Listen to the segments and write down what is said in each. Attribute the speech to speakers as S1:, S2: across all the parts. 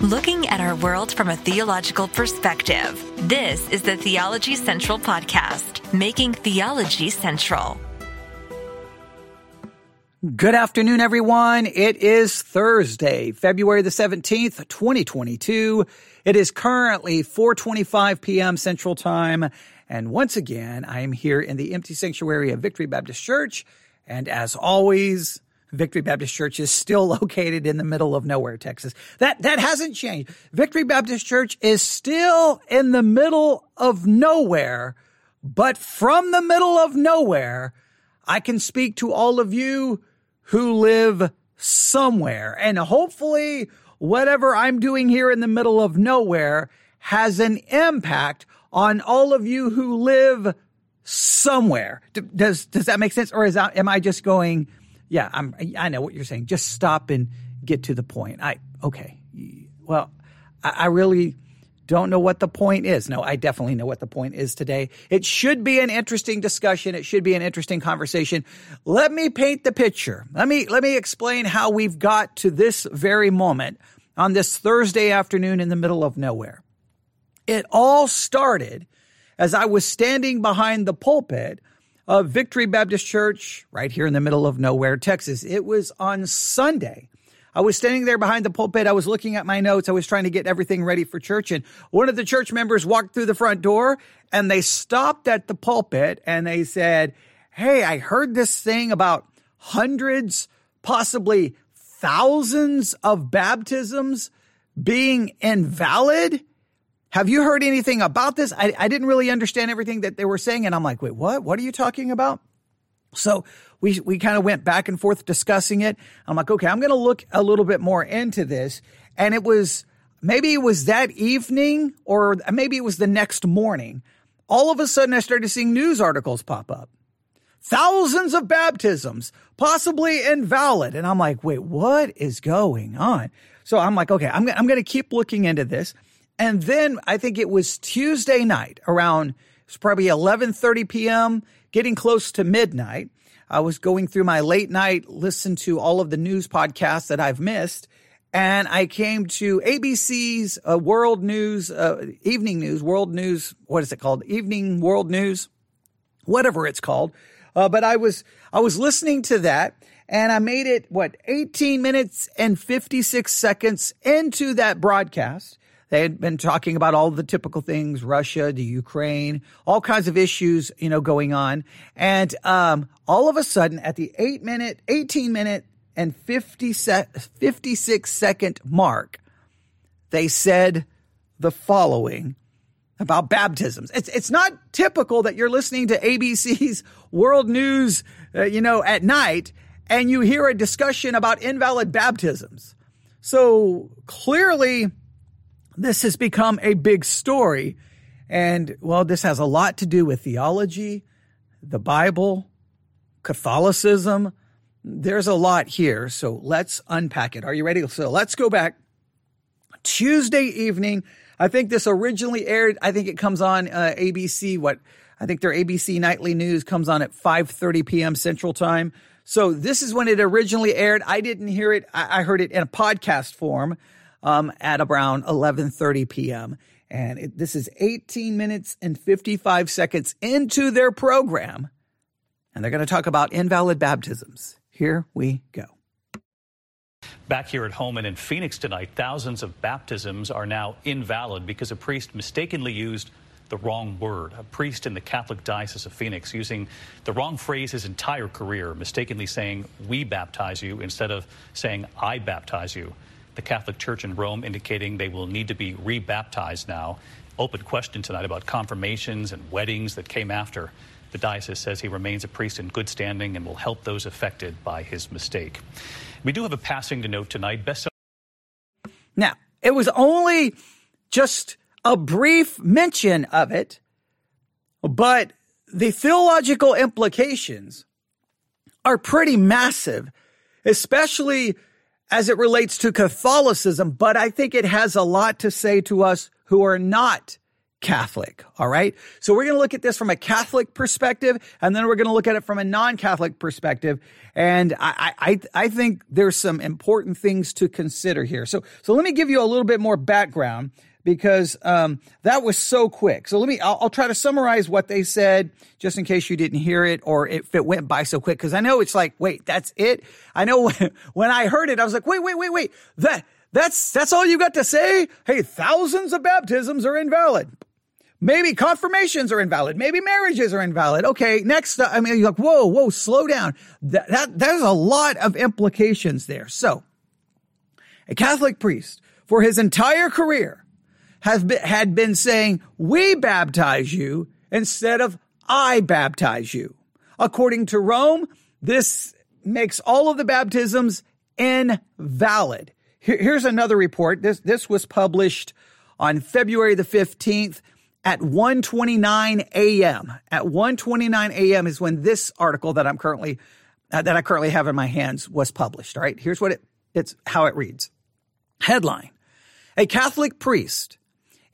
S1: looking at our world from a theological perspective. This is the Theology Central Podcast, making theology central.
S2: Good afternoon, everyone. It is Thursday, February the 17th, 2022. It is currently 4.25 p.m. Central Time. And once again, I am here in the empty sanctuary of Victory Baptist Church. And as always, Victory Baptist Church is still located in the middle of nowhere, Texas. That, that hasn't changed. Victory Baptist Church is still in the middle of nowhere, but from the middle of nowhere, I can speak to all of you who live somewhere and hopefully whatever I'm doing here in the middle of nowhere has an impact on all of you who live somewhere. Does, does that make sense? Or is that, am I just going, yeah, I'm, I know what you're saying. Just stop and get to the point. I, okay. Well, I, I really don't know what the point is. No, I definitely know what the point is today. It should be an interesting discussion. It should be an interesting conversation. Let me paint the picture. Let me, let me explain how we've got to this very moment on this Thursday afternoon in the middle of nowhere. It all started as I was standing behind the pulpit of Victory Baptist Church right here in the middle of nowhere, Texas. It was on Sunday. I was standing there behind the pulpit. I was looking at my notes. I was trying to get everything ready for church. And one of the church members walked through the front door and they stopped at the pulpit and they said, Hey, I heard this thing about hundreds, possibly thousands of baptisms being invalid. Have you heard anything about this? I, I didn't really understand everything that they were saying. And I'm like, wait, what? What are you talking about? So we, we kind of went back and forth discussing it. I'm like, okay, I'm going to look a little bit more into this. And it was, maybe it was that evening or maybe it was the next morning. All of a sudden I started seeing news articles pop up. Thousands of baptisms, possibly invalid. And I'm like, wait, what is going on? So I'm like, okay, I'm, I'm going to keep looking into this. And then I think it was Tuesday night around it's probably 11:30 p.m., getting close to midnight. I was going through my late night listen to all of the news podcasts that I've missed and I came to ABC's uh, World News uh, Evening News, World News, what is it called? Evening World News, whatever it's called. Uh, but I was I was listening to that and I made it what 18 minutes and 56 seconds into that broadcast they had been talking about all the typical things, Russia, the Ukraine, all kinds of issues, you know, going on. And, um, all of a sudden at the eight minute, 18 minute and 50 se- 56 second mark, they said the following about baptisms. It's, it's not typical that you're listening to ABC's World News, uh, you know, at night and you hear a discussion about invalid baptisms. So clearly, this has become a big story. And well, this has a lot to do with theology, the Bible, Catholicism. There's a lot here. So let's unpack it. Are you ready? So let's go back. Tuesday evening. I think this originally aired. I think it comes on uh, ABC. What I think their ABC nightly news comes on at 5:30 p.m. Central Time. So this is when it originally aired. I didn't hear it. I, I heard it in a podcast form um, at around 11:30 p.m. And it, this is 18 minutes and 55 seconds into their program, and they're going to talk about invalid baptisms. Here we go.
S3: Back here at home and in Phoenix tonight, thousands of baptisms are now invalid because a priest mistakenly used the wrong word. A priest in the Catholic Diocese of Phoenix using the wrong phrase his entire career, mistakenly saying, We baptize you, instead of saying, I baptize you the Catholic Church in Rome indicating they will need to be rebaptized now. Open question tonight about confirmations and weddings that came after. The diocese says he remains a priest in good standing and will help those affected by his mistake. We do have a passing to note tonight. Best
S2: now, it was only just a brief mention of it, but the theological implications are pretty massive, especially as it relates to Catholicism, but I think it has a lot to say to us who are not Catholic. All right. So we're going to look at this from a Catholic perspective, and then we're going to look at it from a non-Catholic perspective. And I, I, I think there's some important things to consider here. So, so let me give you a little bit more background because um, that was so quick. So let me, I'll, I'll, try to summarize what they said just in case you didn't hear it or if it went by so quick. Because I know it's like, wait, that's it. I know when, when I heard it, I was like, wait, wait, wait, wait. That that's that's all you got to say. Hey, thousands of baptisms are invalid. Maybe confirmations are invalid. Maybe marriages are invalid. Okay, next. I mean, you're like, whoa, whoa, slow down. That, that there's a lot of implications there. So, a Catholic priest for his entire career has been, had been saying, we baptize you instead of I baptize you. According to Rome, this makes all of the baptisms invalid. Here, here's another report. This, this was published on February the 15th at 1:29 a.m. At 1:29 a.m. is when this article that I'm currently uh, that I currently have in my hands was published. All right, here's what it it's how it reads. Headline: A Catholic priest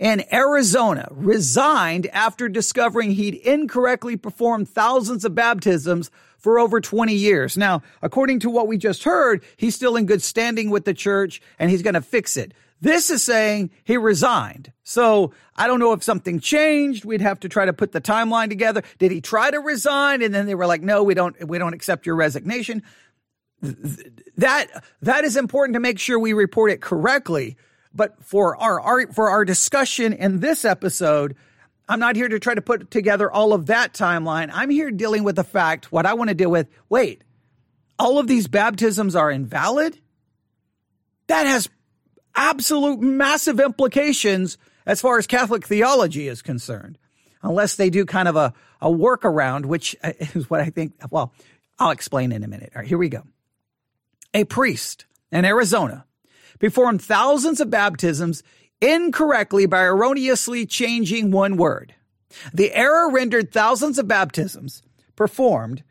S2: in Arizona resigned after discovering he'd incorrectly performed thousands of baptisms for over 20 years. Now, according to what we just heard, he's still in good standing with the church and he's going to fix it. This is saying he resigned. So I don't know if something changed. We'd have to try to put the timeline together. Did he try to resign? And then they were like, no, we don't, we don't accept your resignation. That, that is important to make sure we report it correctly. But for our, our for our discussion in this episode, I'm not here to try to put together all of that timeline. I'm here dealing with the fact, what I want to deal with, wait, all of these baptisms are invalid? That has absolute massive implications as far as Catholic theology is concerned, unless they do kind of a, a workaround, which is what I think, well, I'll explain in a minute. All right, here we go. A priest in Arizona performed thousands of baptisms incorrectly by erroneously changing one word. The error rendered thousands of baptisms performed.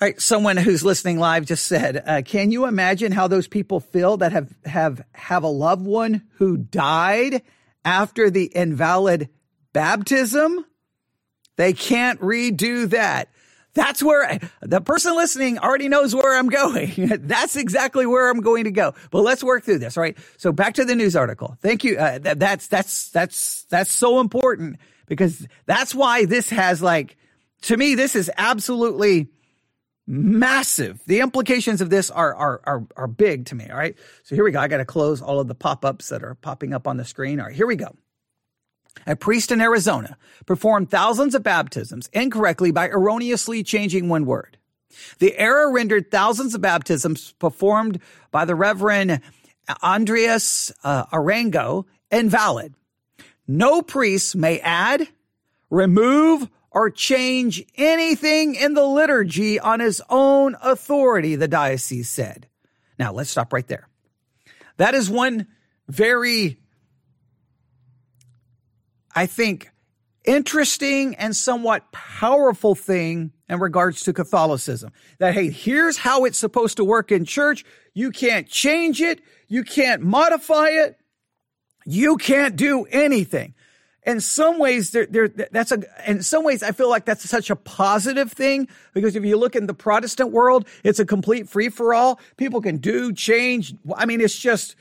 S2: All right, someone who's listening live just said, uh, "Can you imagine how those people feel that have have have a loved one who died after the invalid baptism? They can't redo that." That's where the person listening already knows where I'm going. that's exactly where I'm going to go. But let's work through this, right? So back to the news article. Thank you. Uh, that, that's, that's, that's, that's so important because that's why this has like, to me, this is absolutely massive. The implications of this are, are, are, are big to me. All right. So here we go. I got to close all of the pop ups that are popping up on the screen. All right. Here we go. A priest in Arizona performed thousands of baptisms incorrectly by erroneously changing one word. The error rendered thousands of baptisms performed by the Reverend Andreas uh, Arango invalid. No priest may add, remove, or change anything in the liturgy on his own authority, the diocese said. Now let's stop right there. That is one very I think, interesting and somewhat powerful thing in regards to Catholicism. That, hey, here's how it's supposed to work in church. You can't change it. You can't modify it. You can't do anything. In some ways, there, there, that's a, in some ways, I feel like that's such a positive thing because if you look in the Protestant world, it's a complete free for all. People can do, change. I mean, it's just,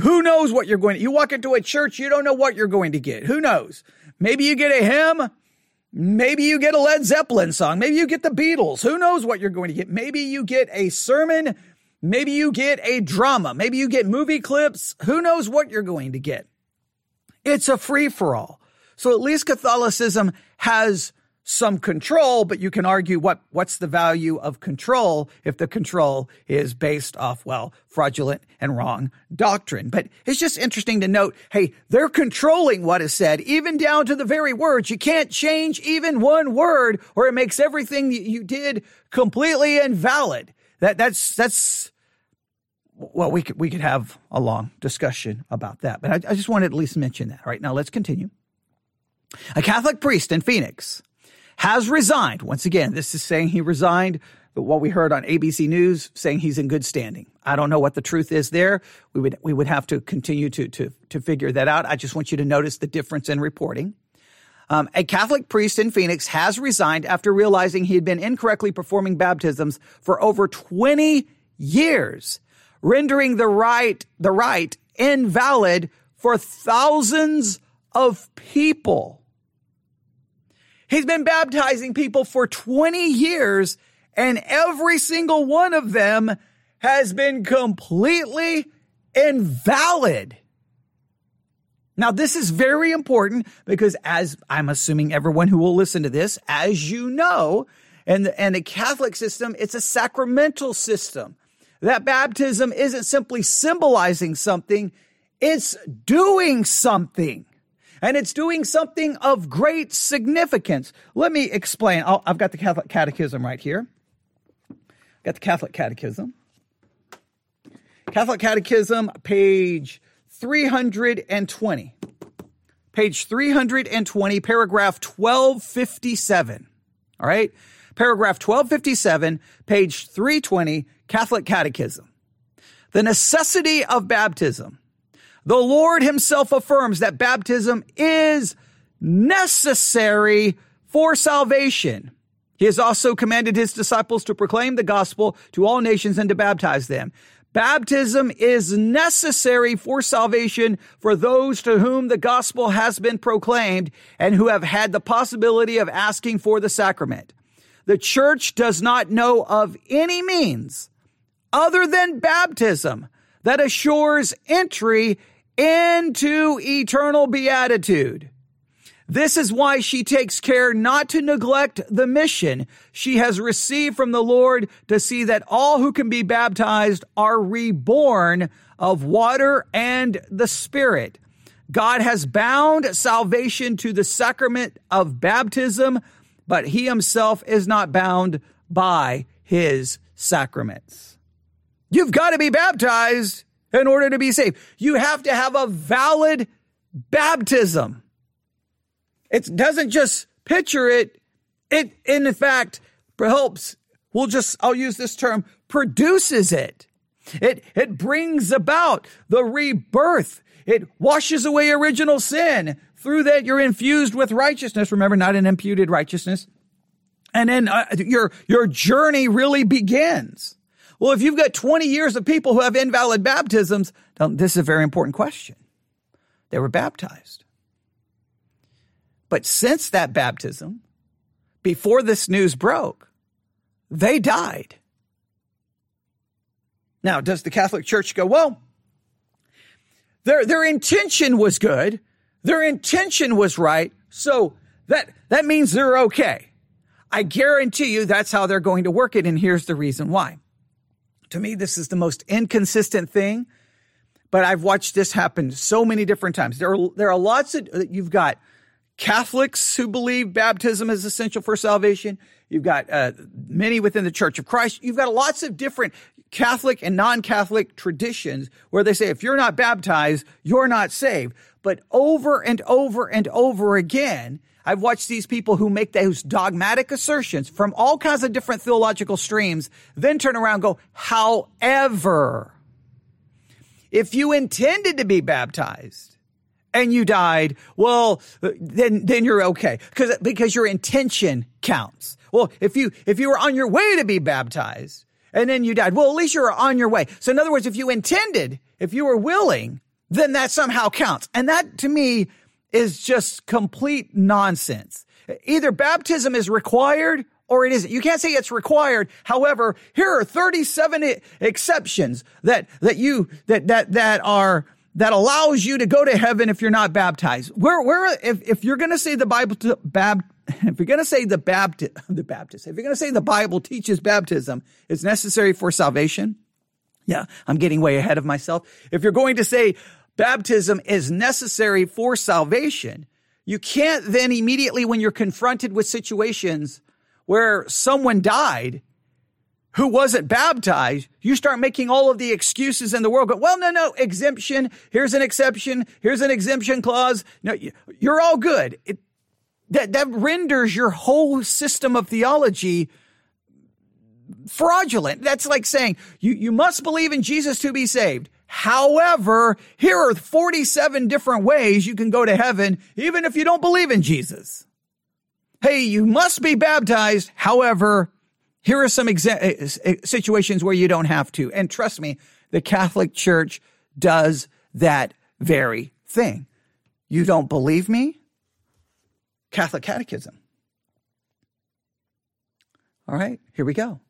S2: who knows what you're going to, you walk into a church, you don't know what you're going to get. Who knows? Maybe you get a hymn. Maybe you get a Led Zeppelin song. Maybe you get the Beatles. Who knows what you're going to get? Maybe you get a sermon. Maybe you get a drama. Maybe you get movie clips. Who knows what you're going to get? It's a free for all. So at least Catholicism has some control, but you can argue what, what's the value of control if the control is based off, well, fraudulent and wrong doctrine. But it's just interesting to note, hey, they're controlling what is said, even down to the very words. You can't change even one word or it makes everything you did completely invalid. That, that's, that's, well, we could, we could have a long discussion about that, but I, I just wanted to at least mention that. All right. Now let's continue. A Catholic priest in Phoenix has resigned. Once again, this is saying he resigned but what we heard on ABC News saying he's in good standing. I don't know what the truth is there. We would we would have to continue to to to figure that out. I just want you to notice the difference in reporting. Um, a Catholic priest in Phoenix has resigned after realizing he had been incorrectly performing baptisms for over 20 years, rendering the right the rite invalid for thousands of people. He's been baptizing people for 20 years and every single one of them has been completely invalid. Now, this is very important because as I'm assuming everyone who will listen to this, as you know, and the, and the Catholic system, it's a sacramental system. That baptism isn't simply symbolizing something, it's doing something. And it's doing something of great significance. Let me explain. Oh, i have got the Catholic Catechism right here. Got the Catholic Catechism. Catholic Catechism, page 320. Page 320, paragraph 1257. All right? Paragraph 1257, page 320, Catholic Catechism. The necessity of baptism. The Lord himself affirms that baptism is necessary for salvation. He has also commanded his disciples to proclaim the gospel to all nations and to baptize them. Baptism is necessary for salvation for those to whom the gospel has been proclaimed and who have had the possibility of asking for the sacrament. The church does not know of any means other than baptism that assures entry into eternal beatitude. This is why she takes care not to neglect the mission she has received from the Lord to see that all who can be baptized are reborn of water and the Spirit. God has bound salvation to the sacrament of baptism, but he himself is not bound by his sacraments. You've got to be baptized in order to be saved. You have to have a valid baptism. It doesn't just picture it. It, in fact, helps. We'll just, I'll use this term, produces it. It, it brings about the rebirth. It washes away original sin. Through that, you're infused with righteousness. Remember, not an imputed righteousness. And then uh, your, your journey really begins. Well, if you've got 20 years of people who have invalid baptisms, this is a very important question. They were baptized. But since that baptism, before this news broke, they died. Now, does the Catholic Church go, well, their, their intention was good. Their intention was right. So that, that means they're okay. I guarantee you that's how they're going to work it. And here's the reason why. To me, this is the most inconsistent thing, but I've watched this happen so many different times. There are, there are lots of, you've got Catholics who believe baptism is essential for salvation. You've got uh, many within the Church of Christ. You've got lots of different Catholic and non-Catholic traditions where they say if you're not baptized, you're not saved. But over and over and over again, I've watched these people who make those dogmatic assertions from all kinds of different theological streams, then turn around and go, however, if you intended to be baptized, and you died, well, then, then you're okay. Cause, because your intention counts. Well, if you, if you were on your way to be baptized and then you died, well, at least you're on your way. So in other words, if you intended, if you were willing, then that somehow counts. And that to me is just complete nonsense. Either baptism is required or it isn't. You can't say it's required. However, here are 37 exceptions that, that you, that, that, that are, that allows you to go to heaven if you're not baptized. Where, where, if, if you're going to say the Bible, to, bab, if you're going to say the Baptist, the Baptist, if you're going to say the Bible teaches baptism is necessary for salvation, yeah, I'm getting way ahead of myself. If you're going to say baptism is necessary for salvation, you can't then immediately when you're confronted with situations where someone died who wasn't baptized, you start making all of the excuses in the world. Go, well, no, no, exemption. Here's an exception. Here's an exemption clause. No, you're all good. It, that, that renders your whole system of theology fraudulent. That's like saying you, you must believe in Jesus to be saved. However, here are 47 different ways you can go to heaven, even if you don't believe in Jesus. Hey, you must be baptized. However, here are some exa- eh, eh, situations where you don't have to. And trust me, the Catholic Church does that very thing. You don't believe me? Catholic Catechism. All right, here we go.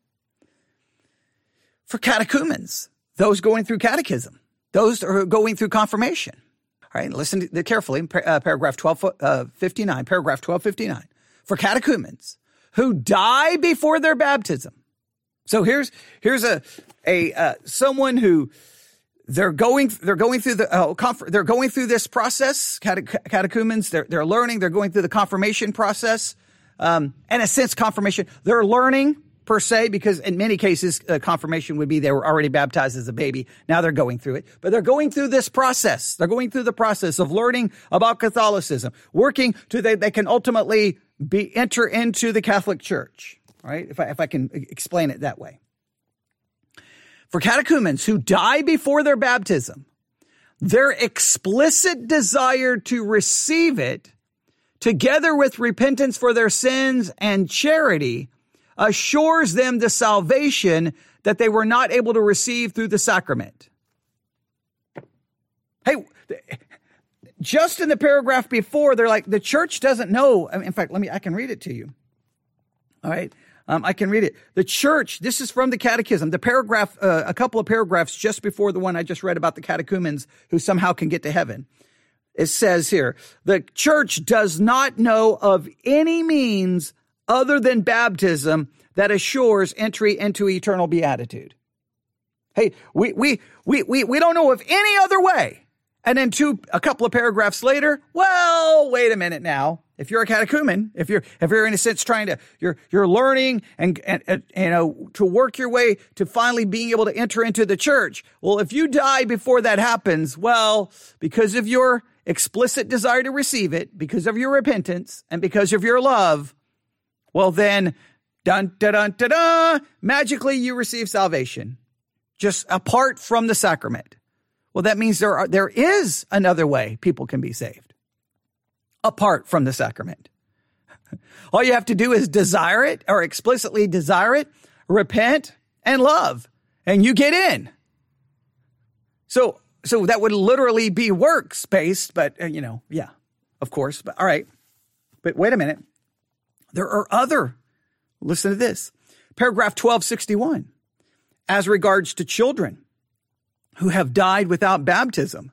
S2: For catechumens, those going through catechism, those are going through confirmation. All right, listen to, carefully, uh, paragraph 1259, uh, paragraph 1259. For catechumens who die before their baptism. So here's, here's a, a, uh, someone who they're going, they're going through the, uh, conf- they're going through this process, catechumens, they're, they're learning, they're going through the confirmation process. Um, in a sense, confirmation, they're learning per se, because in many cases, uh, confirmation would be they were already baptized as a baby. Now they're going through it, but they're going through this process. They're going through the process of learning about Catholicism, working to they, they can ultimately be enter into the Catholic Church. Right? If I, if I can explain it that way. For catechumens who die before their baptism, their explicit desire to receive it, together with repentance for their sins and charity, assures them the salvation that they were not able to receive through the sacrament. Hey, just in the paragraph before, they're like, the church doesn't know. In fact, let me, I can read it to you. All right. Um, I can read it. The church, this is from the catechism, the paragraph, uh, a couple of paragraphs just before the one I just read about the catechumens who somehow can get to heaven. It says here, the church does not know of any means other than baptism that assures entry into eternal beatitude. Hey, we, we, we, we, we don't know of any other way. And then two, a couple of paragraphs later, well, wait a minute now. If you're a catechumen, if you're, if you're in a sense trying to, you're, you're learning and, and, and, you know, to work your way to finally being able to enter into the church. Well, if you die before that happens, well, because of your explicit desire to receive it, because of your repentance and because of your love, well, then, dun, dun, dun, dun, dun, magically you receive salvation just apart from the sacrament. Well, that means there are, there is another way people can be saved apart from the sacrament. All you have to do is desire it or explicitly desire it, repent and love, and you get in. So, so that would literally be works based, but uh, you know, yeah, of course. But all right. But wait a minute. There are other, listen to this, paragraph 1261. As regards to children who have died without baptism,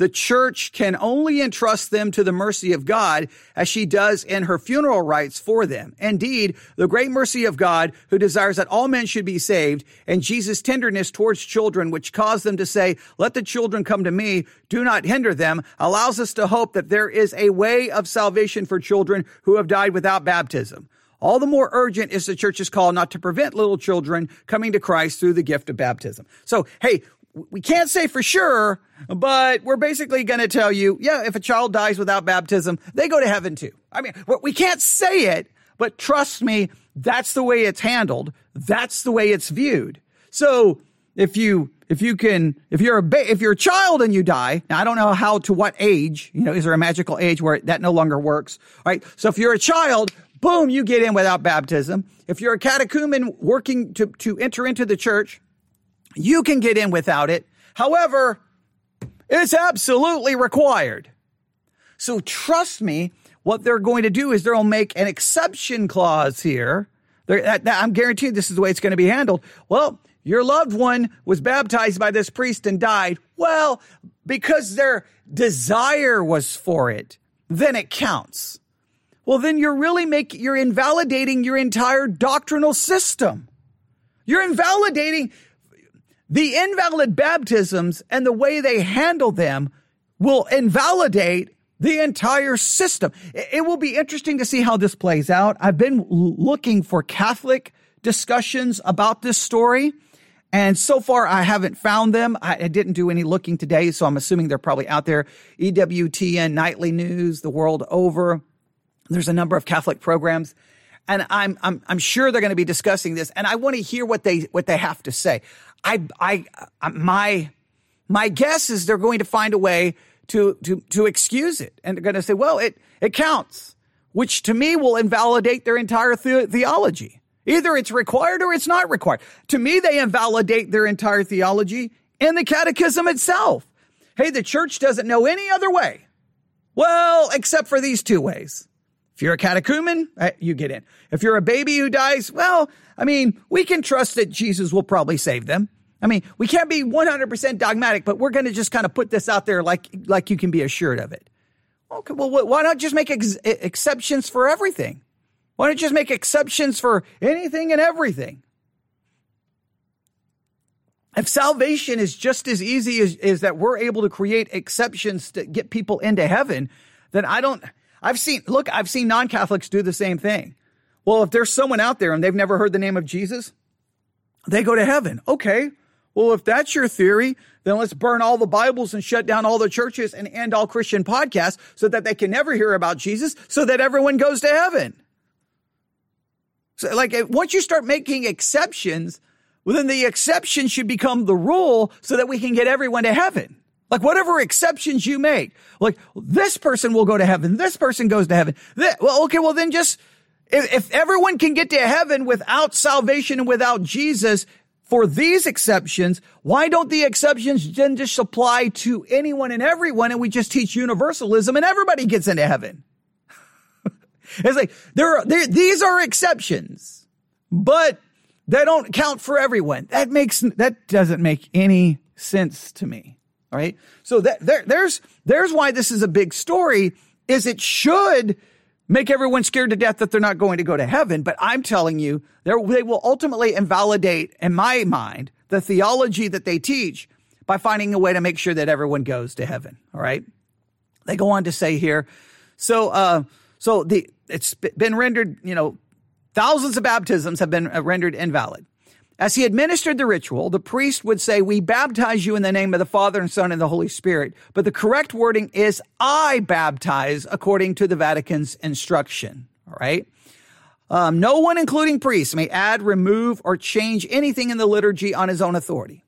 S2: the church can only entrust them to the mercy of God as she does in her funeral rites for them. Indeed, the great mercy of God who desires that all men should be saved and Jesus' tenderness towards children, which caused them to say, let the children come to me, do not hinder them, allows us to hope that there is a way of salvation for children who have died without baptism. All the more urgent is the church's call not to prevent little children coming to Christ through the gift of baptism. So, hey, we can't say for sure, but we're basically going to tell you, yeah, if a child dies without baptism, they go to heaven too. I mean, we can't say it, but trust me, that's the way it's handled. That's the way it's viewed. So if you, if you can, if you're a, ba- if you're a child and you die, now I don't know how to what age, you know, is there a magical age where that no longer works? Right. So if you're a child, boom, you get in without baptism. If you're a catechumen working to, to enter into the church, you can get in without it. However, it's absolutely required. So trust me, what they're going to do is they'll make an exception clause here. That, that, I'm guaranteed this is the way it's going to be handled. Well, your loved one was baptized by this priest and died. Well, because their desire was for it, then it counts. Well, then you're really making, you're invalidating your entire doctrinal system. You're invalidating the invalid baptisms and the way they handle them will invalidate the entire system. It will be interesting to see how this plays out. I've been looking for Catholic discussions about this story. And so far, I haven't found them. I, didn't do any looking today, so I'm assuming they're probably out there. EWTN, Nightly News, the world over. There's a number of Catholic programs. and I'm I'm I'm sure they're going to be discussing this, and I want to hear what they what they have to say. I I my my guess is they're going to find a way to to to excuse it, and they're going to say, well, it it counts, which to me will invalidate their entire the- theology. Either it's required or it's not required. To me, they invalidate their entire theology in the catechism itself. Hey, the church doesn't know any other way. Well, except for these two ways. If you're a catechumen, eh, you get in. If you're a baby who dies, well, I mean, we can trust that Jesus will probably save them. I mean, we can't be 100% dogmatic, but we're going to just kind of put this out there like, like you can be assured of it. Okay, well, why not just make ex- exceptions for everything? Why not just make exceptions for anything and everything? If salvation is just as easy as, as that we're able to create exceptions to get people into heaven, then I don't, I've seen, look, I've seen non Catholics do the same thing. Well, if there's someone out there and they've never heard the name of Jesus, they go to heaven. Okay. Well, if that's your theory, then let's burn all the Bibles and shut down all the churches and end all Christian podcasts so that they can never hear about Jesus so that everyone goes to heaven. So, like, eh, once you start making exceptions, well, then the exception should become the rule so that we can get everyone to heaven. Like whatever exceptions you make, like this person will go to heaven, this person goes to heaven. This, well, okay, well then just if, if everyone can get to heaven without salvation and without Jesus for these exceptions, why don't the exceptions then just apply to anyone and everyone and we just teach universalism and everybody gets into heaven? it's like there are there, these are exceptions, but they don't count for everyone. That makes that doesn't make any sense to me. All right. So that, there, there's, there's why this is a big story is it should make everyone scared to death that they're not going to go to heaven. But I'm telling you, they will ultimately invalidate, in my mind, the theology that they teach by finding a way to make sure that everyone goes to heaven. All right. They go on to say here, so, uh, so the, it's been rendered, you know, thousands of baptisms have been rendered invalid. As he administered the ritual, the priest would say, We baptize you in the name of the Father and Son and the Holy Spirit. But the correct wording is, I baptize according to the Vatican's instruction. All right. Um, no one, including priests, may add, remove, or change anything in the liturgy on his own authority.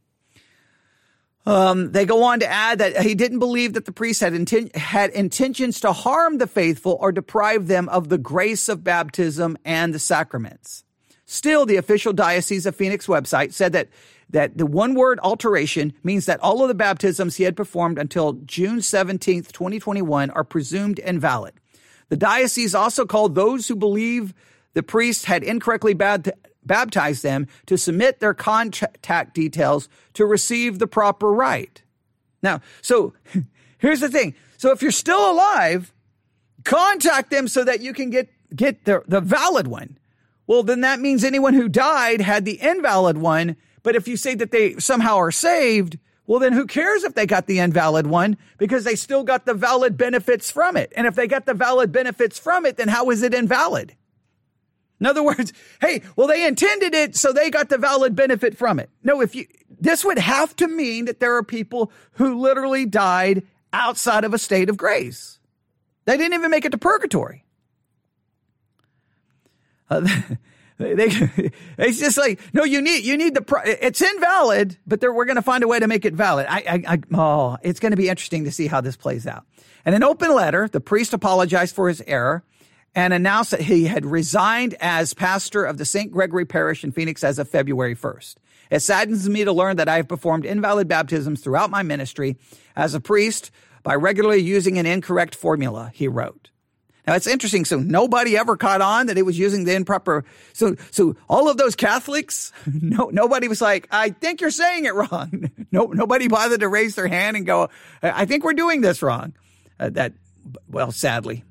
S2: Um, they go on to add that he didn't believe that the priest had, inten- had intentions to harm the faithful or deprive them of the grace of baptism and the sacraments. Still, the official Diocese of Phoenix website said that that the one word alteration means that all of the baptisms he had performed until June 17th, 2021 are presumed invalid. The diocese also called those who believe the priest had incorrectly bad- baptized them to submit their contact details to receive the proper rite. Now, so here's the thing. So if you're still alive, contact them so that you can get, get the, the valid one. Well, then that means anyone who died had the invalid one. But if you say that they somehow are saved, well, then who cares if they got the invalid one because they still got the valid benefits from it. And if they got the valid benefits from it, then how is it invalid? In other words, hey, well, they intended it, so they got the valid benefit from it. No, if you, this would have to mean that there are people who literally died outside of a state of grace. They didn't even make it to purgatory. Uh, they, it's just like no, you need you need the it's invalid, but we're going to find a way to make it valid. I, I, I oh, it's going to be interesting to see how this plays out. In an open letter, the priest apologized for his error and announced that he had resigned as pastor of the St. Gregory Parish in Phoenix as of February 1st. It saddens me to learn that I have performed invalid baptisms throughout my ministry as a priest by regularly using an incorrect formula, he wrote. Now it's interesting. So nobody ever caught on that it was using the improper. So, so all of those Catholics, no, nobody was like, I think you're saying it wrong. no, nobody bothered to raise their hand and go, I think we're doing this wrong. Uh, that, well, sadly,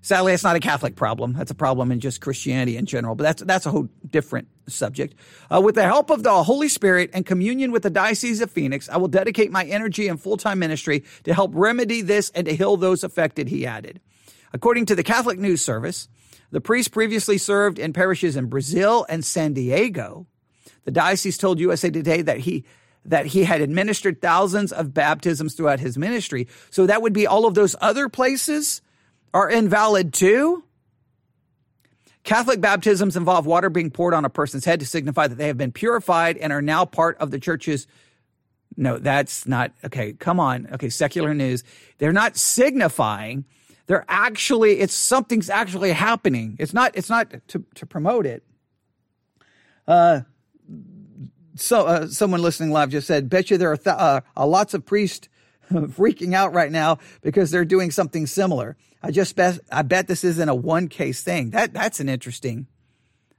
S2: sadly, it's not a Catholic problem. That's a problem in just Christianity in general, but that's, that's a whole different subject. Uh, with the help of the Holy Spirit and communion with the Diocese of Phoenix, I will dedicate my energy and full-time ministry to help remedy this and to heal those affected, he added. According to the Catholic News Service, the priest previously served in parishes in Brazil and San Diego. The diocese told USA Today that he that he had administered thousands of baptisms throughout his ministry. So that would be all of those other places are invalid too. Catholic baptisms involve water being poured on a person's head to signify that they have been purified and are now part of the church's. No, that's not okay. Come on. Okay, secular news. They're not signifying. They're actually. It's something's actually happening. It's not. It's not to to promote it. Uh, so uh, someone listening live just said, "Bet you there are th- uh, lots of priests freaking out right now because they're doing something similar." I just bet I bet this isn't a one case thing. That that's an interesting.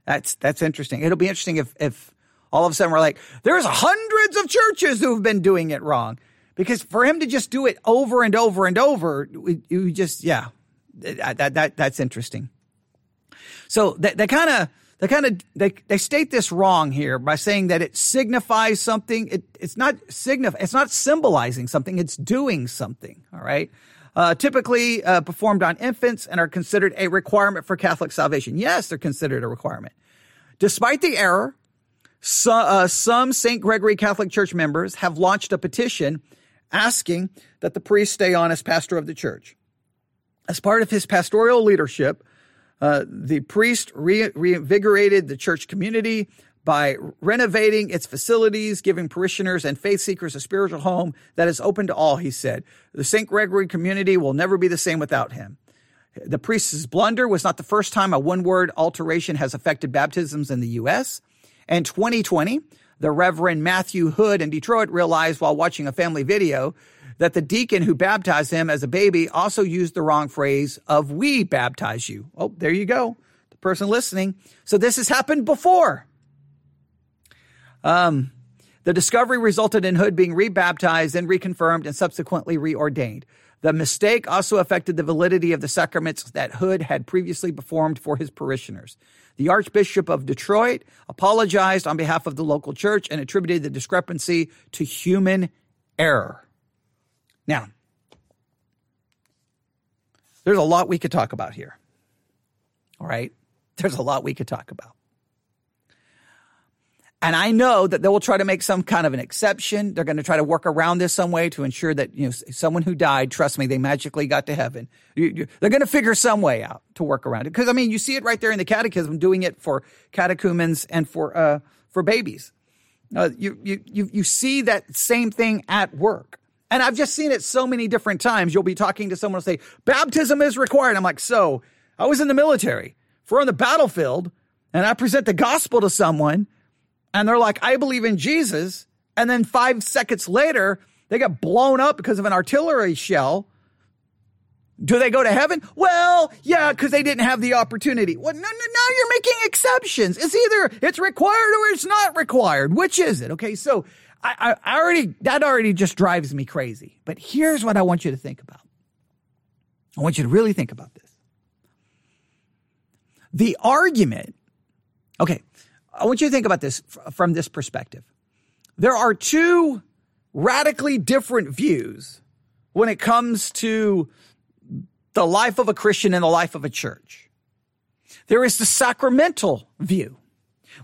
S2: That's that's interesting. It'll be interesting if if all of a sudden we're like, there's hundreds of churches who have been doing it wrong. Because for him to just do it over and over and over, we just yeah, that that that's interesting. So they, kind of they kind of they they state this wrong here by saying that it signifies something. It it's not signify. It's not symbolizing something. It's doing something. All right uh, typically uh, performed on infants and are considered a requirement for Catholic salvation. Yes, they're considered a requirement. Despite the error, so, uh, some St. Gregory Catholic Church members have launched a petition asking that the priest stay on as pastor of the church. As part of his pastoral leadership, uh, the priest re- reinvigorated the church community by renovating its facilities, giving parishioners and faith seekers a spiritual home that is open to all, he said. The St. Gregory community will never be the same without him. The priest's blunder was not the first time a one word alteration has affected baptisms in the U.S. In 2020, the Reverend Matthew Hood in Detroit realized while watching a family video that the deacon who baptized him as a baby also used the wrong phrase of we baptize you. Oh, there you go. The person listening. So this has happened before. Um, the discovery resulted in Hood being rebaptized and reconfirmed and subsequently reordained. The mistake also affected the validity of the sacraments that Hood had previously performed for his parishioners. The Archbishop of Detroit apologized on behalf of the local church and attributed the discrepancy to human error. Now, there's a lot we could talk about here. All right? There's a lot we could talk about. And I know that they will try to make some kind of an exception. They're going to try to work around this some way to ensure that, you know, someone who died, trust me, they magically got to heaven. You, you, they're going to figure some way out to work around it. Cause I mean, you see it right there in the catechism doing it for catechumens and for, uh, for babies. Uh, you, you, you, you see that same thing at work. And I've just seen it so many different times. You'll be talking to someone and say, baptism is required. I'm like, so I was in the military. If we're on the battlefield and I present the gospel to someone and they're like, I believe in Jesus. And then five seconds later, they get blown up because of an artillery shell. Do they go to heaven? Well, yeah, because they didn't have the opportunity. Well, no, no, now you're making exceptions. It's either it's required or it's not required. Which is it? Okay, so I, I already that already just drives me crazy. But here's what I want you to think about. I want you to really think about this. The argument. Okay, I want you to think about this from this perspective. There are two radically different views when it comes to the life of a Christian and the life of a church. There is the sacramental view,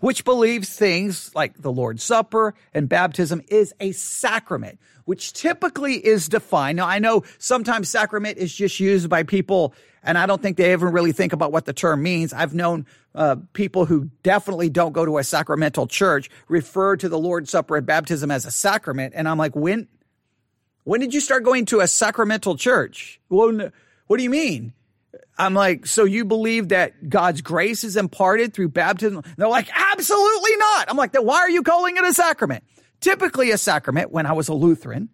S2: which believes things like the Lord's Supper and baptism is a sacrament, which typically is defined. Now, I know sometimes sacrament is just used by people, and I don't think they ever really think about what the term means. I've known uh, people who definitely don't go to a sacramental church refer to the Lord's Supper and baptism as a sacrament, and I'm like, when, when did you start going to a sacramental church? What do you mean? I'm like, so you believe that God's grace is imparted through baptism? And they're like, absolutely not. I'm like, then why are you calling it a sacrament? Typically, a sacrament, when I was a Lutheran,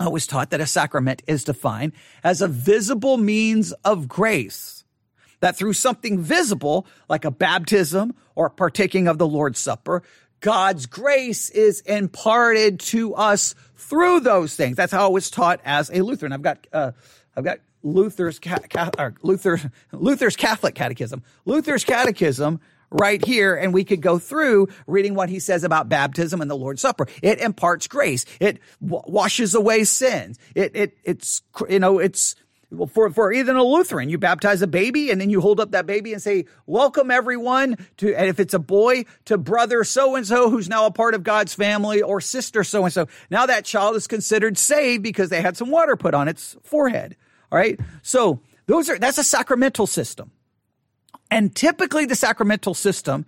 S2: I was taught that a sacrament is defined as a visible means of grace. That through something visible, like a baptism or partaking of the Lord's Supper, God's grace is imparted to us through those things. That's how I was taught as a Lutheran. I've got, uh, I've got Luther's, ca- Luther, Luther's Catholic Catechism. Luther's Catechism right here, and we could go through reading what he says about baptism and the Lord's Supper. It imparts grace. It w- washes away sins. It, it, it's, you know, it's, for, for even a Lutheran, you baptize a baby and then you hold up that baby and say, welcome everyone to, and if it's a boy, to brother so and so who's now a part of God's family or sister so and so. Now that child is considered saved because they had some water put on its forehead. All right. So those are, that's a sacramental system. And typically the sacramental system,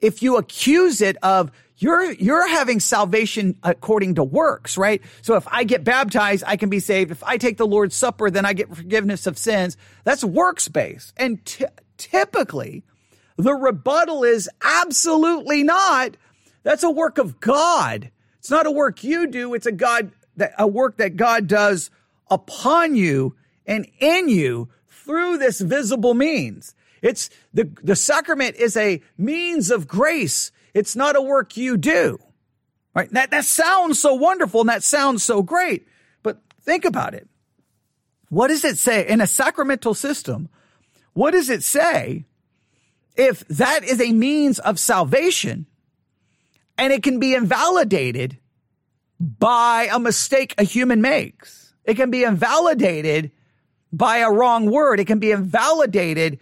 S2: if you accuse it of you're, you're having salvation according to works, right? So if I get baptized, I can be saved. If I take the Lord's Supper, then I get forgiveness of sins. That's works based. And t- typically the rebuttal is absolutely not. That's a work of God. It's not a work you do. It's a God, that, a work that God does upon you and in you through this visible means. It's the, the sacrament is a means of grace. It's not a work you do. Right? That, that sounds so wonderful and that sounds so great. But think about it. What does it say in a sacramental system? What does it say if that is a means of salvation and it can be invalidated by a mistake a human makes? It can be invalidated by a wrong word. It can be invalidated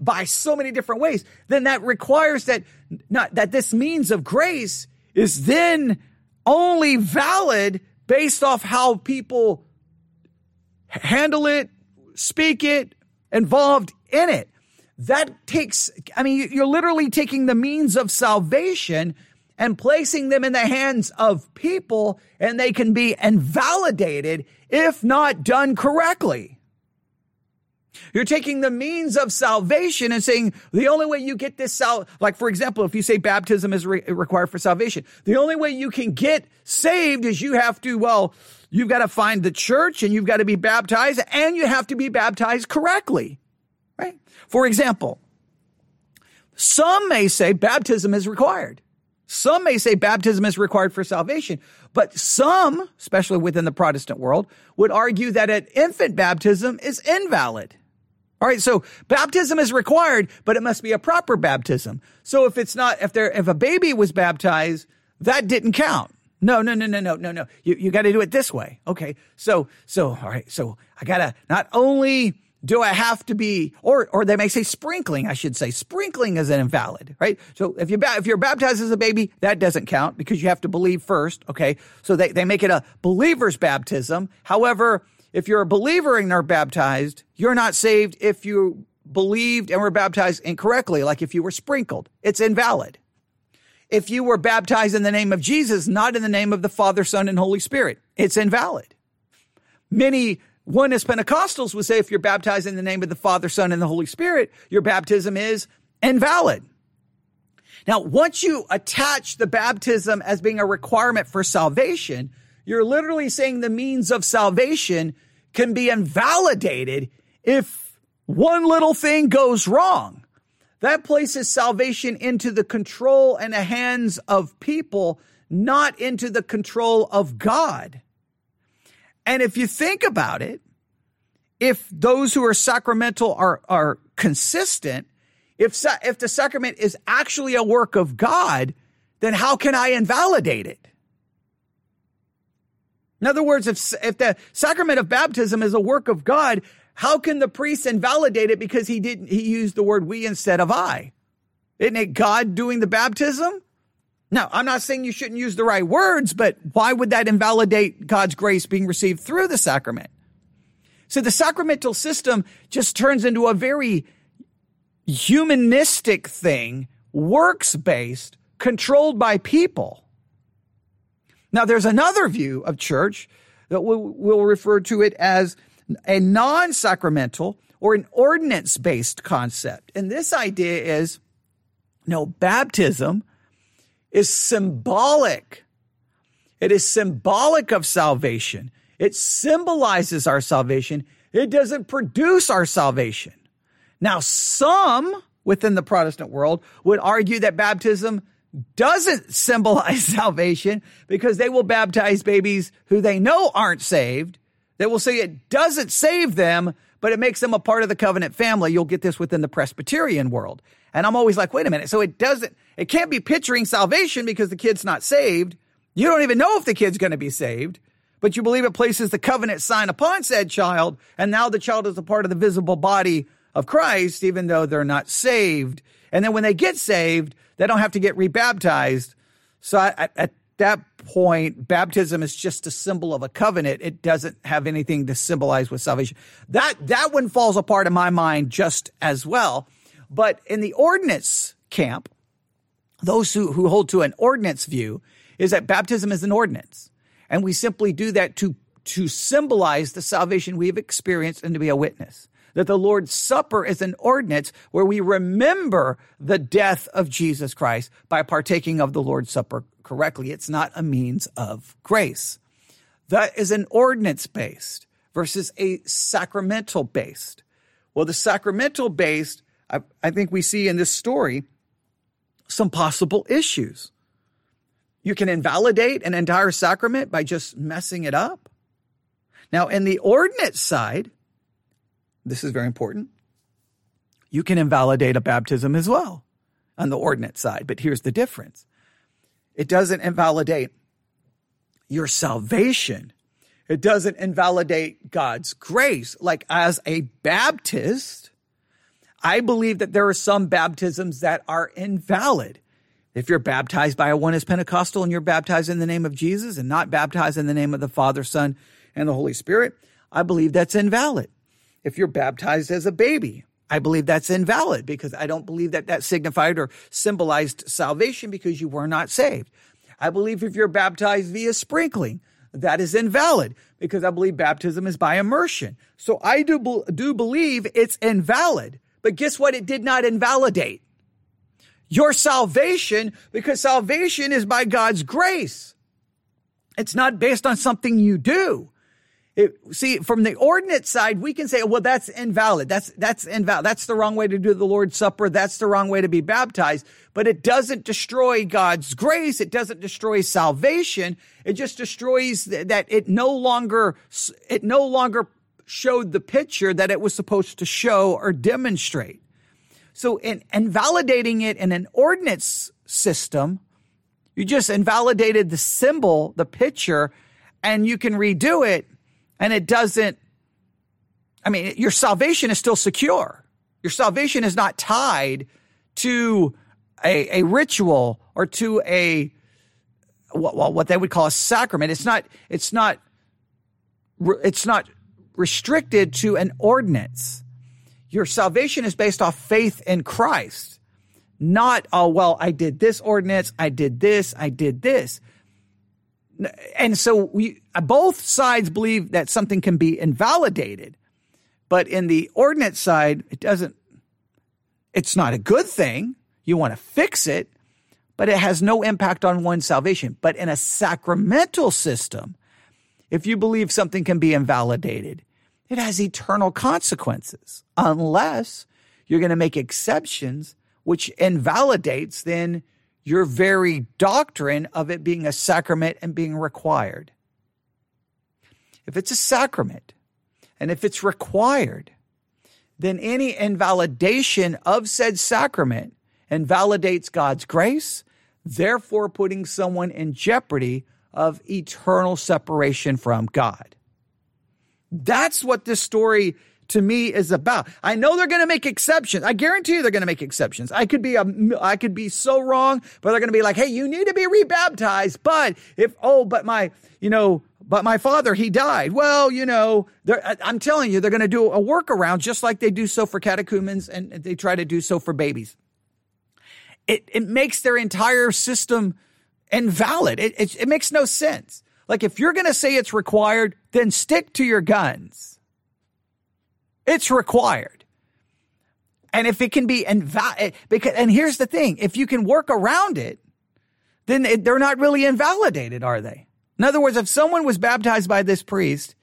S2: by so many different ways. Then that requires that not that this means of grace is then only valid based off how people handle it, speak it, involved in it. That takes, I mean, you're literally taking the means of salvation and placing them in the hands of people and they can be invalidated if not done correctly. You're taking the means of salvation and saying the only way you get this sal, like for example, if you say baptism is re- required for salvation, the only way you can get saved is you have to, well, you've got to find the church and you've got to be baptized and you have to be baptized correctly, right? For example, some may say baptism is required. Some may say baptism is required for salvation, but some, especially within the Protestant world, would argue that an infant baptism is invalid. All right, so baptism is required, but it must be a proper baptism. So if it's not, if there, if a baby was baptized, that didn't count. No, no, no, no, no, no, no. You, you got to do it this way. Okay. So, so, all right. So I got to not only do I have to be, or, or they may say sprinkling, I should say. Sprinkling is an invalid, right? So if you, if you're baptized as a baby, that doesn't count because you have to believe first. Okay. So they, they make it a believer's baptism. However, if you're a believer and are baptized, you're not saved if you believed and were baptized incorrectly, like if you were sprinkled. It's invalid. If you were baptized in the name of Jesus, not in the name of the Father, Son, and Holy Spirit, it's invalid. Many oneness Pentecostals would say if you're baptized in the name of the Father, Son, and the Holy Spirit, your baptism is invalid. Now, once you attach the baptism as being a requirement for salvation, you're literally saying the means of salvation can be invalidated if one little thing goes wrong. That places salvation into the control and the hands of people, not into the control of God. And if you think about it, if those who are sacramental are, are consistent, if, if the sacrament is actually a work of God, then how can I invalidate it? In other words, if, if the sacrament of baptism is a work of God, how can the priest invalidate it because he didn't, he used the word we instead of I? Isn't it God doing the baptism? Now, I'm not saying you shouldn't use the right words, but why would that invalidate God's grace being received through the sacrament? So the sacramental system just turns into a very humanistic thing, works based, controlled by people. Now, there's another view of church that we'll, we'll refer to it as a non sacramental or an ordinance based concept. And this idea is no, baptism is symbolic. It is symbolic of salvation. It symbolizes our salvation. It doesn't produce our salvation. Now, some within the Protestant world would argue that baptism doesn't symbolize salvation because they will baptize babies who they know aren't saved. They will say it doesn't save them, but it makes them a part of the covenant family. You'll get this within the Presbyterian world. And I'm always like, wait a minute. So it doesn't, it can't be picturing salvation because the kid's not saved. You don't even know if the kid's going to be saved, but you believe it places the covenant sign upon said child. And now the child is a part of the visible body of Christ, even though they're not saved. And then when they get saved, they don't have to get rebaptized. So I, at that point, baptism is just a symbol of a covenant. It doesn't have anything to symbolize with salvation. That, that one falls apart in my mind just as well. But in the ordinance camp, those who, who hold to an ordinance view is that baptism is an ordinance. And we simply do that to, to symbolize the salvation we have experienced and to be a witness. That the Lord's Supper is an ordinance where we remember the death of Jesus Christ by partaking of the Lord's Supper correctly. It's not a means of grace. That is an ordinance based versus a sacramental based. Well, the sacramental based, I, I think we see in this story some possible issues. You can invalidate an entire sacrament by just messing it up. Now, in the ordinance side, this is very important. You can invalidate a baptism as well on the ordinance side, but here's the difference it doesn't invalidate your salvation. It doesn't invalidate God's grace. Like as a Baptist, I believe that there are some baptisms that are invalid. If you're baptized by a oneness Pentecostal and you're baptized in the name of Jesus and not baptized in the name of the Father, Son, and the Holy Spirit, I believe that's invalid. If you're baptized as a baby, I believe that's invalid because I don't believe that that signified or symbolized salvation because you were not saved. I believe if you're baptized via sprinkling, that is invalid because I believe baptism is by immersion. So I do, do believe it's invalid. But guess what? It did not invalidate your salvation because salvation is by God's grace. It's not based on something you do. It, see, from the ordinance side, we can say, well, that's invalid. That's, that's invalid. That's the wrong way to do the Lord's Supper. That's the wrong way to be baptized. But it doesn't destroy God's grace. It doesn't destroy salvation. It just destroys that it no longer, it no longer showed the picture that it was supposed to show or demonstrate. So in invalidating it in an ordinance system, you just invalidated the symbol, the picture, and you can redo it and it doesn't, I mean, your salvation is still secure. Your salvation is not tied to a, a ritual or to a, what, what they would call a sacrament. It's not, it's not, it's not restricted to an ordinance. Your salvation is based off faith in Christ, not, oh, well, I did this ordinance, I did this, I did this and so we uh, both sides believe that something can be invalidated but in the ordinance side it doesn't it's not a good thing. You want to fix it but it has no impact on one's salvation. But in a sacramental system if you believe something can be invalidated it has eternal consequences unless you're going to make exceptions which invalidates then your very doctrine of it being a sacrament and being required. If it's a sacrament and if it's required, then any invalidation of said sacrament invalidates God's grace, therefore putting someone in jeopardy of eternal separation from God. That's what this story to me is about. I know they're going to make exceptions. I guarantee you they're going to make exceptions. I could be a, I could be so wrong, but they're going to be like, Hey, you need to be rebaptized. But if, oh, but my, you know, but my father, he died. Well, you know, I'm telling you, they're going to do a workaround just like they do so for catechumens and they try to do so for babies. It, it makes their entire system invalid. It, it, it makes no sense. Like if you're going to say it's required, then stick to your guns. It's required. And if it can be invalid, eh, because, and here's the thing, if you can work around it, then it, they're not really invalidated, are they? In other words, if someone was baptized by this priest,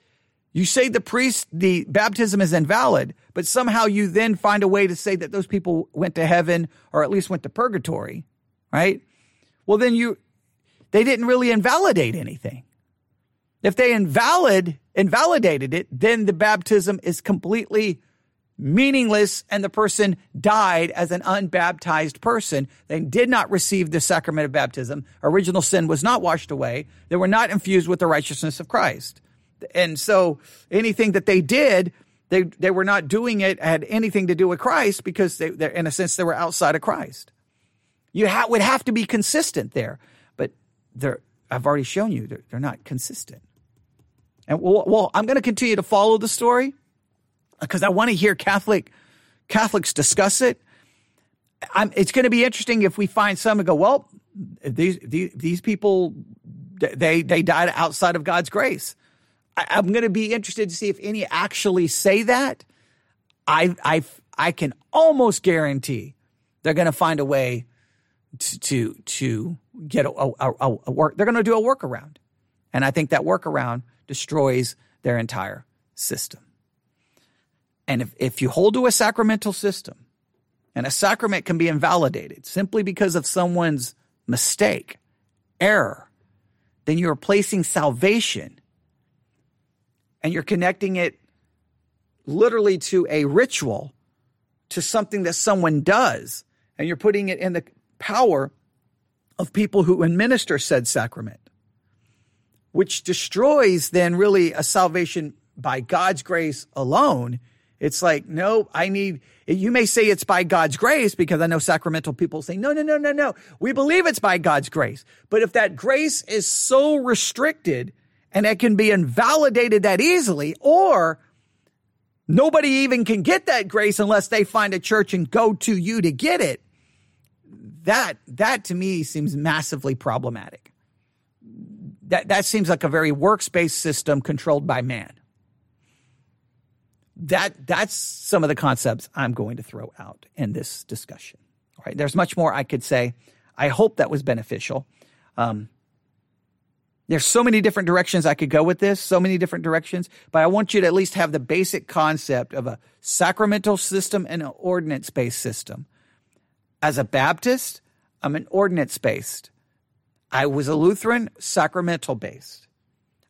S2: you say the priest, the baptism is invalid, but somehow you then find a way to say that those people went to heaven or at least went to purgatory, right? Well, then you, they didn't really invalidate anything. If they invalid invalidated it, then the baptism is completely meaningless and the person died as an unbaptized person. They did not receive the sacrament of baptism. Original sin was not washed away. They were not infused with the righteousness of Christ. And so anything that they did, they, they were not doing it had anything to do with Christ because they, in a sense, they were outside of Christ. You ha- would have to be consistent there, but I've already shown you they're, they're not consistent. And well, well I'm going to continue to follow the story because I want to hear Catholic Catholics discuss it. I'm, it's going to be interesting if we find some and go, well, these, these, these people, they, they died outside of God's grace. I, I'm going to be interested to see if any actually say that. I, I, I can almost guarantee they're going to find a way to, to, to get a, a, a, a work. They're going to do a workaround. And I think that workaround destroys their entire system. And if, if you hold to a sacramental system, and a sacrament can be invalidated simply because of someone's mistake, error, then you're placing salvation and you're connecting it literally to a ritual, to something that someone does, and you're putting it in the power of people who administer said sacrament, which destroys then really a salvation by God's grace alone it's like, no, I need, you may say it's by God's grace because I know sacramental people say, no, no, no, no, no. We believe it's by God's grace. But if that grace is so restricted and it can be invalidated that easily, or nobody even can get that grace unless they find a church and go to you to get it, that, that to me seems massively problematic. That, that seems like a very works-based system controlled by man that that's some of the concepts I'm going to throw out in this discussion. All right, there's much more I could say. I hope that was beneficial. Um, there's so many different directions I could go with this, so many different directions, but I want you to at least have the basic concept of a sacramental system and an ordinance based system. As a Baptist, I'm an ordinance based. I was a Lutheran, sacramental based.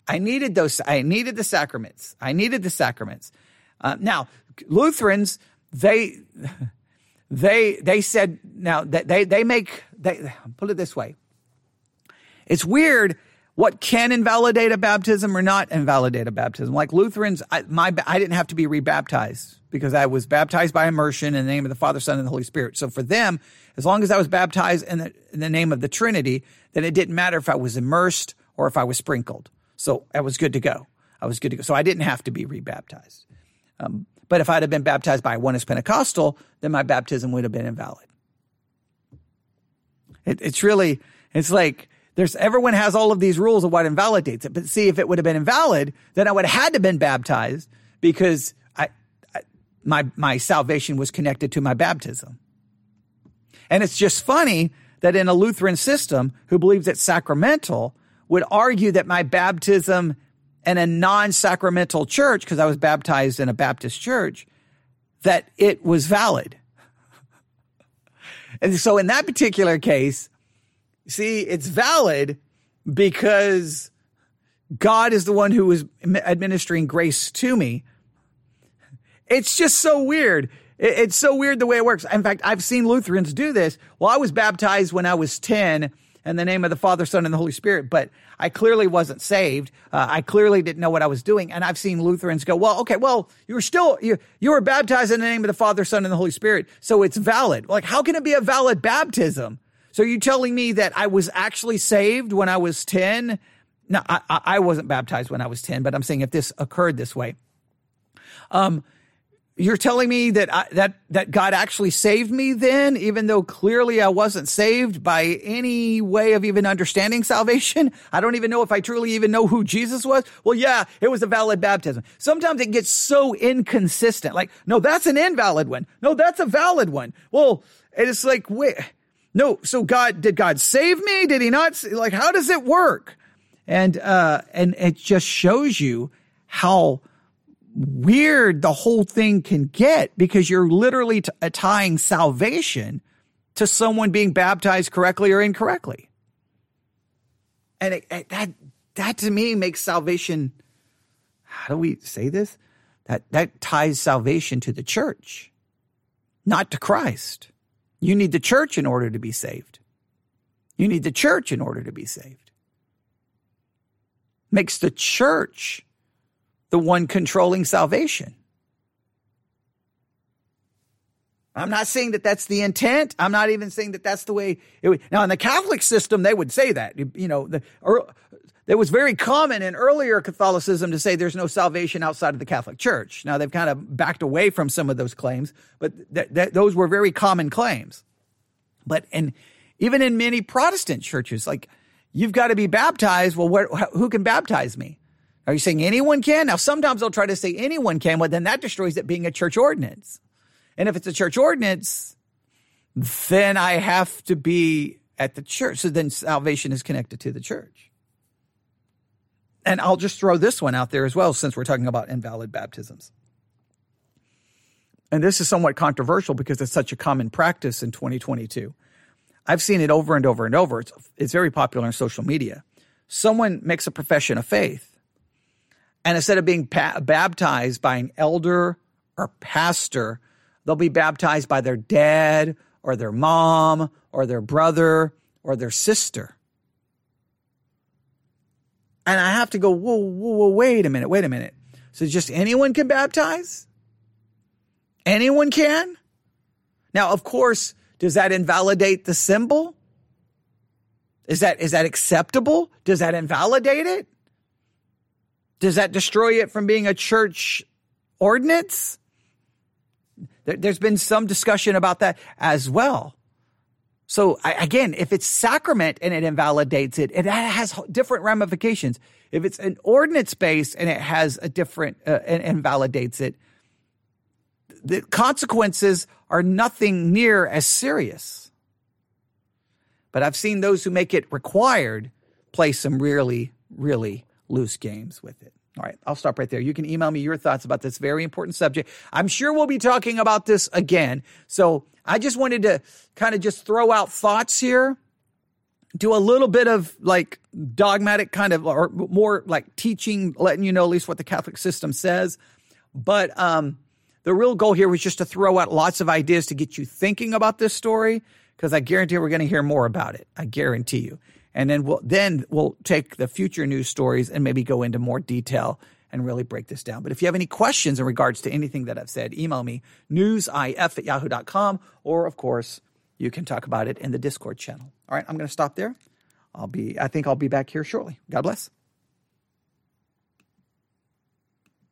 S2: I needed those, I needed the sacraments. I needed the sacraments. Uh, now, Lutherans, they, they, they said, now that they, they make, they, put it this way. It's weird what can invalidate a baptism or not invalidate a baptism. Like Lutherans, I, my, I didn't have to be rebaptized because I was baptized by immersion in the name of the Father, Son, and the Holy Spirit. So for them, as long as I was baptized in the, in the name of the Trinity, then it didn't matter if I was immersed or if I was sprinkled. So I was good to go. I was good to go. So I didn't have to be rebaptized. Um, but if I'd have been baptized by oneness Pentecostal, then my baptism would have been invalid. It, it's really, it's like there's everyone has all of these rules of what invalidates it. But see, if it would have been invalid, then I would have had to been baptized because I, I my my salvation was connected to my baptism. And it's just funny that in a Lutheran system who believes it's sacramental would argue that my baptism in a non sacramental church, because I was baptized in a Baptist church, that it was valid. and so in that particular case, see, it's valid because God is the one who is administering grace to me. It's just so weird. It's so weird the way it works. In fact, I've seen Lutherans do this. Well, I was baptized when I was 10 in the name of the Father, Son, and the Holy Spirit. But I clearly wasn't saved. Uh, I clearly didn't know what I was doing. And I've seen Lutherans go, well, okay, well, you were still, you, you were baptized in the name of the Father, Son, and the Holy Spirit. So it's valid. Like, how can it be a valid baptism? So you telling me that I was actually saved when I was 10? No, I, I wasn't baptized when I was 10, but I'm saying if this occurred this way. Um, you're telling me that I, that that God actually saved me then, even though clearly I wasn't saved by any way of even understanding salvation. I don't even know if I truly even know who Jesus was. Well, yeah, it was a valid baptism. Sometimes it gets so inconsistent. Like, no, that's an invalid one. No, that's a valid one. Well, it's like, wait, no. So God, did God save me? Did He not? Like, how does it work? And uh, and it just shows you how weird the whole thing can get because you're literally t- uh, tying salvation to someone being baptized correctly or incorrectly. And it, it, that that to me makes salvation how do we say this? That that ties salvation to the church, not to Christ. You need the church in order to be saved. You need the church in order to be saved. Makes the church the one controlling salvation. I'm not saying that that's the intent. I'm not even saying that that's the way it would. Now, in the Catholic system, they would say that. You know, the, it was very common in earlier Catholicism to say there's no salvation outside of the Catholic Church. Now, they've kind of backed away from some of those claims, but th- th- those were very common claims. But and even in many Protestant churches, like you've got to be baptized. Well, who can baptize me? Are you saying anyone can? Now, sometimes they'll try to say anyone can, but then that destroys it being a church ordinance. And if it's a church ordinance, then I have to be at the church. So then salvation is connected to the church. And I'll just throw this one out there as well, since we're talking about invalid baptisms. And this is somewhat controversial because it's such a common practice in 2022. I've seen it over and over and over. It's, it's very popular on social media. Someone makes a profession of faith, and instead of being pa- baptized by an elder or pastor, they'll be baptized by their dad or their mom or their brother or their sister. And I have to go, whoa, whoa, whoa, wait a minute, wait a minute. So just anyone can baptize? Anyone can? Now, of course, does that invalidate the symbol? Is that is that acceptable? Does that invalidate it? Does that destroy it from being a church ordinance? There's been some discussion about that as well. So again, if it's sacrament and it invalidates it, it has different ramifications. If it's an ordinance based and it has a different uh, and invalidates it, the consequences are nothing near as serious. But I've seen those who make it required play some really, really loose games with it. All right, I'll stop right there. You can email me your thoughts about this very important subject. I'm sure we'll be talking about this again. So I just wanted to kind of just throw out thoughts here, do a little bit of like dogmatic kind of, or more like teaching, letting you know at least what the Catholic system says. But um, the real goal here was just to throw out lots of ideas to get you thinking about this story because I guarantee we're going to hear more about it. I guarantee you. And then we'll then we'll take the future news stories and maybe go into more detail and really break this down. But if you have any questions in regards to anything that I've said, email me newsif at yahoo.com or of course you can talk about it in the Discord channel. All right, I'm going to stop there. I'll be I think I'll be back here shortly. God bless.